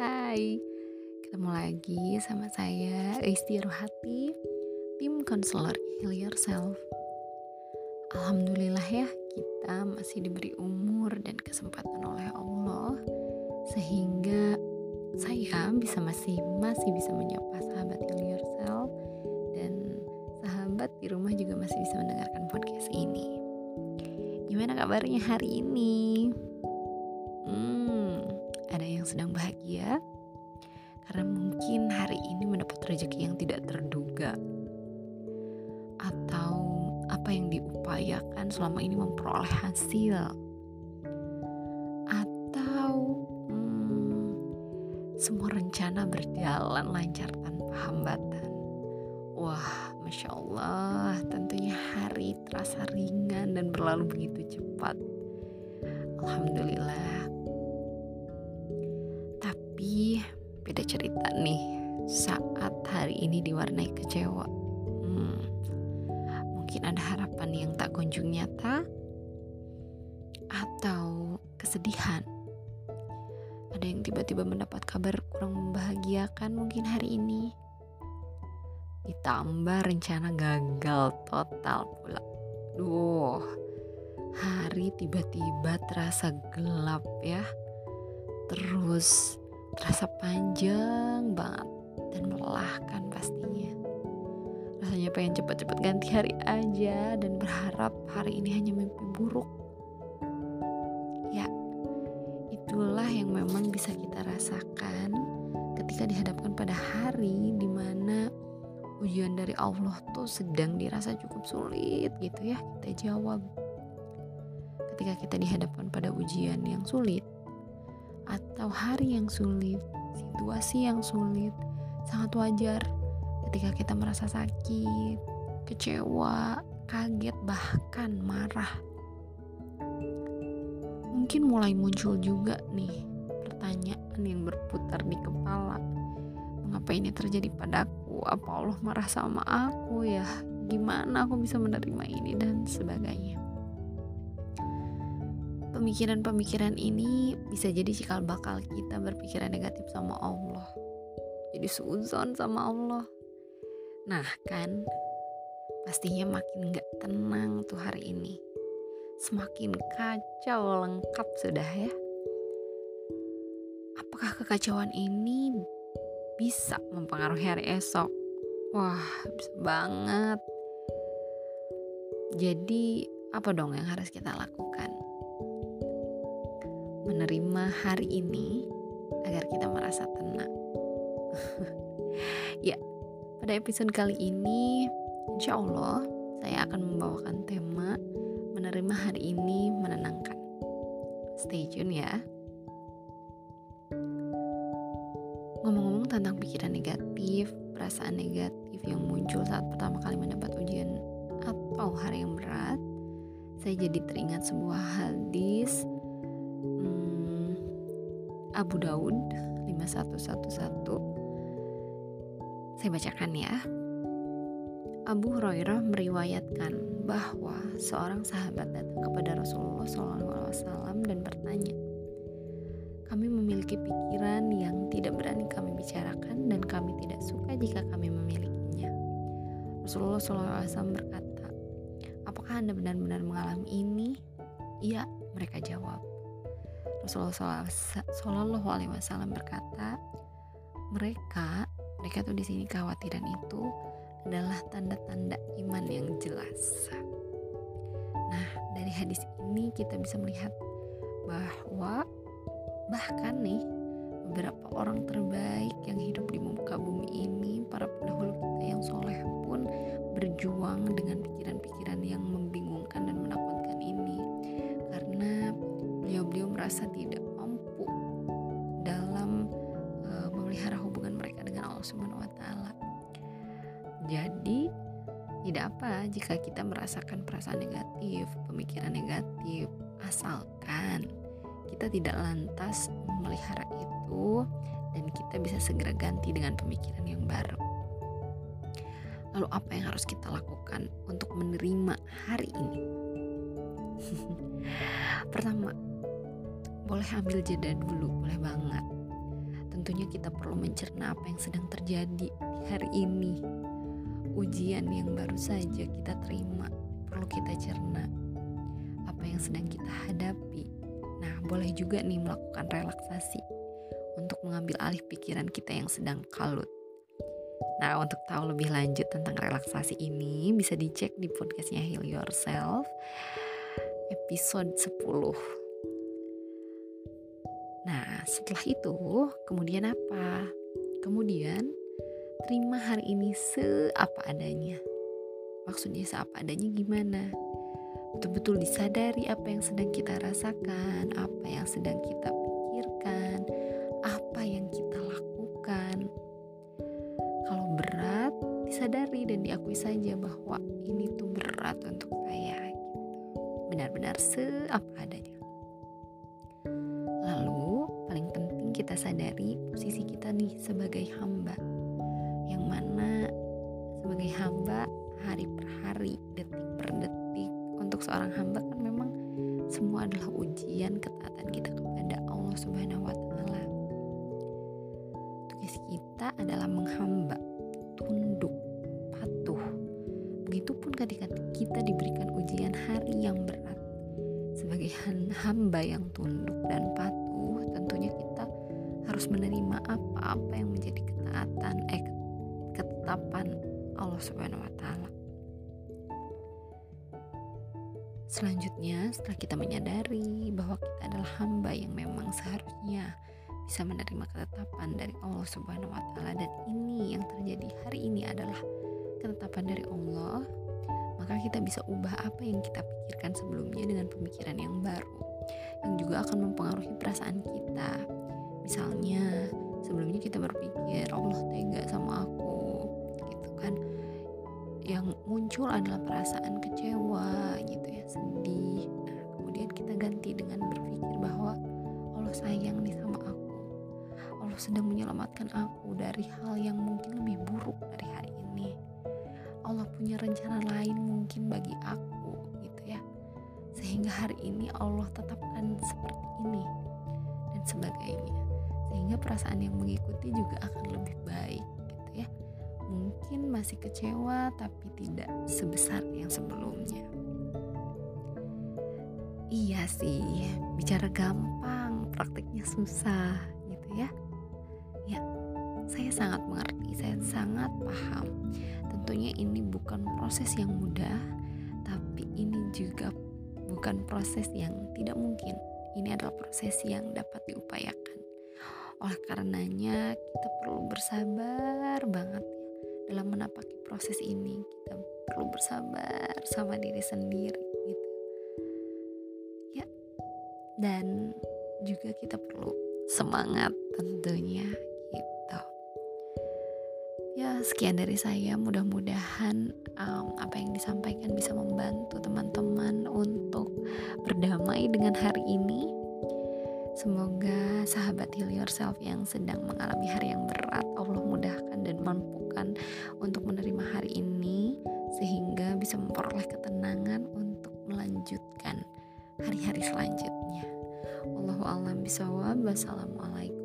Hai, ketemu lagi sama saya Isti Rohati, tim konselor Heal Yourself. Alhamdulillah ya, kita masih diberi umur dan kesempatan oleh Allah sehingga saya bisa masih masih bisa menyapa sahabat Heal Yourself dan sahabat di rumah juga masih bisa mendengarkan podcast ini. Gimana kabarnya hari ini? Sedang bahagia karena mungkin hari ini mendapat rezeki yang tidak terduga atau apa yang diupayakan selama ini memperoleh hasil. Atau hmm, semua rencana berjalan lancar tanpa hambatan. Wah masya Allah tentunya hari terasa ringan dan berlalu begitu cepat. Alhamdulillah tapi beda cerita nih saat hari ini diwarnai kecewa. Hmm, mungkin ada harapan yang tak kunjung nyata atau kesedihan. Ada yang tiba-tiba mendapat kabar kurang membahagiakan mungkin hari ini. Ditambah rencana gagal total pula. Duh hari tiba-tiba terasa gelap ya. Terus terasa panjang banget dan melelahkan pastinya. Rasanya pengen cepat-cepat ganti hari aja dan berharap hari ini hanya mimpi buruk. Ya itulah yang memang bisa kita rasakan ketika dihadapkan pada hari di mana ujian dari Allah tuh sedang dirasa cukup sulit gitu ya kita jawab. Ketika kita dihadapkan pada ujian yang sulit atau hari yang sulit situasi yang sulit sangat wajar ketika kita merasa sakit kecewa kaget bahkan marah. Mungkin mulai muncul juga nih pertanyaan yang berputar di kepala. Mengapa ini terjadi padaku? Apa Allah marah sama aku ya? Gimana aku bisa menerima ini dan sebagainya pemikiran-pemikiran ini bisa jadi cikal bakal kita berpikiran negatif sama Allah jadi suzon sama Allah nah kan pastinya makin gak tenang tuh hari ini semakin kacau lengkap sudah ya apakah kekacauan ini bisa mempengaruhi hari esok. Wah, bisa banget. Jadi, apa dong yang harus kita lakukan? Menerima hari ini agar kita merasa tenang. ya, pada episode kali ini, insya Allah saya akan membawakan tema menerima hari ini menenangkan. Stay tune ya. Ngomong-ngomong tentang pikiran negatif, perasaan negatif yang muncul saat pertama kali mendapat ujian atau hari yang berat, saya jadi teringat sebuah hadis Abu Daud 5111. Saya bacakan ya. Abu Hurairah meriwayatkan bahwa seorang sahabat datang kepada Rasulullah SAW dan bertanya, kami memiliki pikiran yang tidak berani kami bicarakan dan kami tidak suka jika kami memilikinya. Rasulullah SAW berkata, apakah Anda benar-benar mengalami ini? Iya, mereka jawab. Rasulullah Shallallahu Alaihi Wasallam berkata, mereka, mereka tuh di sini kekhawatiran itu adalah tanda-tanda iman yang jelas. Nah, dari hadis ini kita bisa melihat bahwa Bahkan nih, beberapa orang terbaik yang hidup di muka bumi ini, para pendahulu kita yang soleh pun berjuang dengan pikiran-pikiran yang membingungkan dan menakutkan ini. Karena beliau-beliau merasa tidak jika kita merasakan perasaan negatif, pemikiran negatif, asalkan kita tidak lantas memelihara itu dan kita bisa segera ganti dengan pemikiran yang baru. Lalu apa yang harus kita lakukan untuk menerima hari ini? Pertama, boleh ambil jeda dulu, boleh banget. tentunya kita perlu mencerna apa yang sedang terjadi di hari ini. Ujian yang baru saja kita terima, perlu kita cerna apa yang sedang kita hadapi. Nah, boleh juga nih melakukan relaksasi untuk mengambil alih pikiran kita yang sedang kalut. Nah, untuk tahu lebih lanjut tentang relaksasi ini bisa dicek di podcastnya Heal Yourself episode 10. Nah, setelah itu, kemudian apa? Kemudian, terima hari ini seapa adanya. Maksudnya seapa adanya gimana? Betul-betul disadari apa yang sedang kita rasakan, apa yang sedang kita pikirkan, apa yang kita lakukan. Kalau berat, disadari dan diakui saja bahwa ini tuh berat untuk saya. Gitu. Benar-benar seapa adanya. kita sadari posisi kita nih sebagai hamba sebagai hamba hari per hari detik per detik untuk seorang hamba kan memang semua adalah ujian ketaatan kita kepada Allah Subhanahu wa taala. Tugas kita adalah menghamba, tunduk, patuh. Begitupun ketika kita diberikan ujian hari yang berat sebagai hamba yang tunduk dan patuh, tentunya kita harus menerima apa-apa yang menjadi ketaatan eh ketetapan Allah Subhanahu wa taala. Selanjutnya, setelah kita menyadari bahwa kita adalah hamba yang memang seharusnya bisa menerima ketetapan dari Allah Subhanahu wa taala dan ini yang terjadi hari ini adalah ketetapan dari Allah, maka kita bisa ubah apa yang kita pikirkan sebelumnya dengan pemikiran yang baru yang juga akan mempengaruhi perasaan kita misalnya sebelumnya kita berpikir Allah tega sama aku yang muncul adalah perasaan kecewa gitu ya sedih. Nah kemudian kita ganti dengan berpikir bahwa Allah sayang nih sama aku. Allah sedang menyelamatkan aku dari hal yang mungkin lebih buruk dari hari ini. Allah punya rencana lain mungkin bagi aku gitu ya. Sehingga hari ini Allah tetapkan seperti ini dan sebagainya. Sehingga perasaan yang mengikuti juga akan lebih baik gitu ya mungkin masih kecewa tapi tidak sebesar yang sebelumnya. Iya sih bicara gampang praktiknya susah gitu ya. Ya saya sangat mengerti saya sangat paham. Tentunya ini bukan proses yang mudah tapi ini juga bukan proses yang tidak mungkin. Ini adalah proses yang dapat diupayakan. Oleh karenanya kita perlu bersabar banget ya dalam menapaki proses ini. Kita perlu bersabar sama diri sendiri gitu. Ya. Dan juga kita perlu semangat tentunya gitu. Ya, sekian dari saya. Mudah-mudahan um, apa yang disampaikan bisa membantu teman-teman untuk berdamai dengan hari ini Semoga sahabat heal yourself yang sedang mengalami hari yang berat Allah mudahkan dan mampukan untuk menerima hari ini sehingga bisa memperoleh ketenangan untuk melanjutkan hari-hari selanjutnya. Allahu a'lam bishawab. Wassalamualaikum.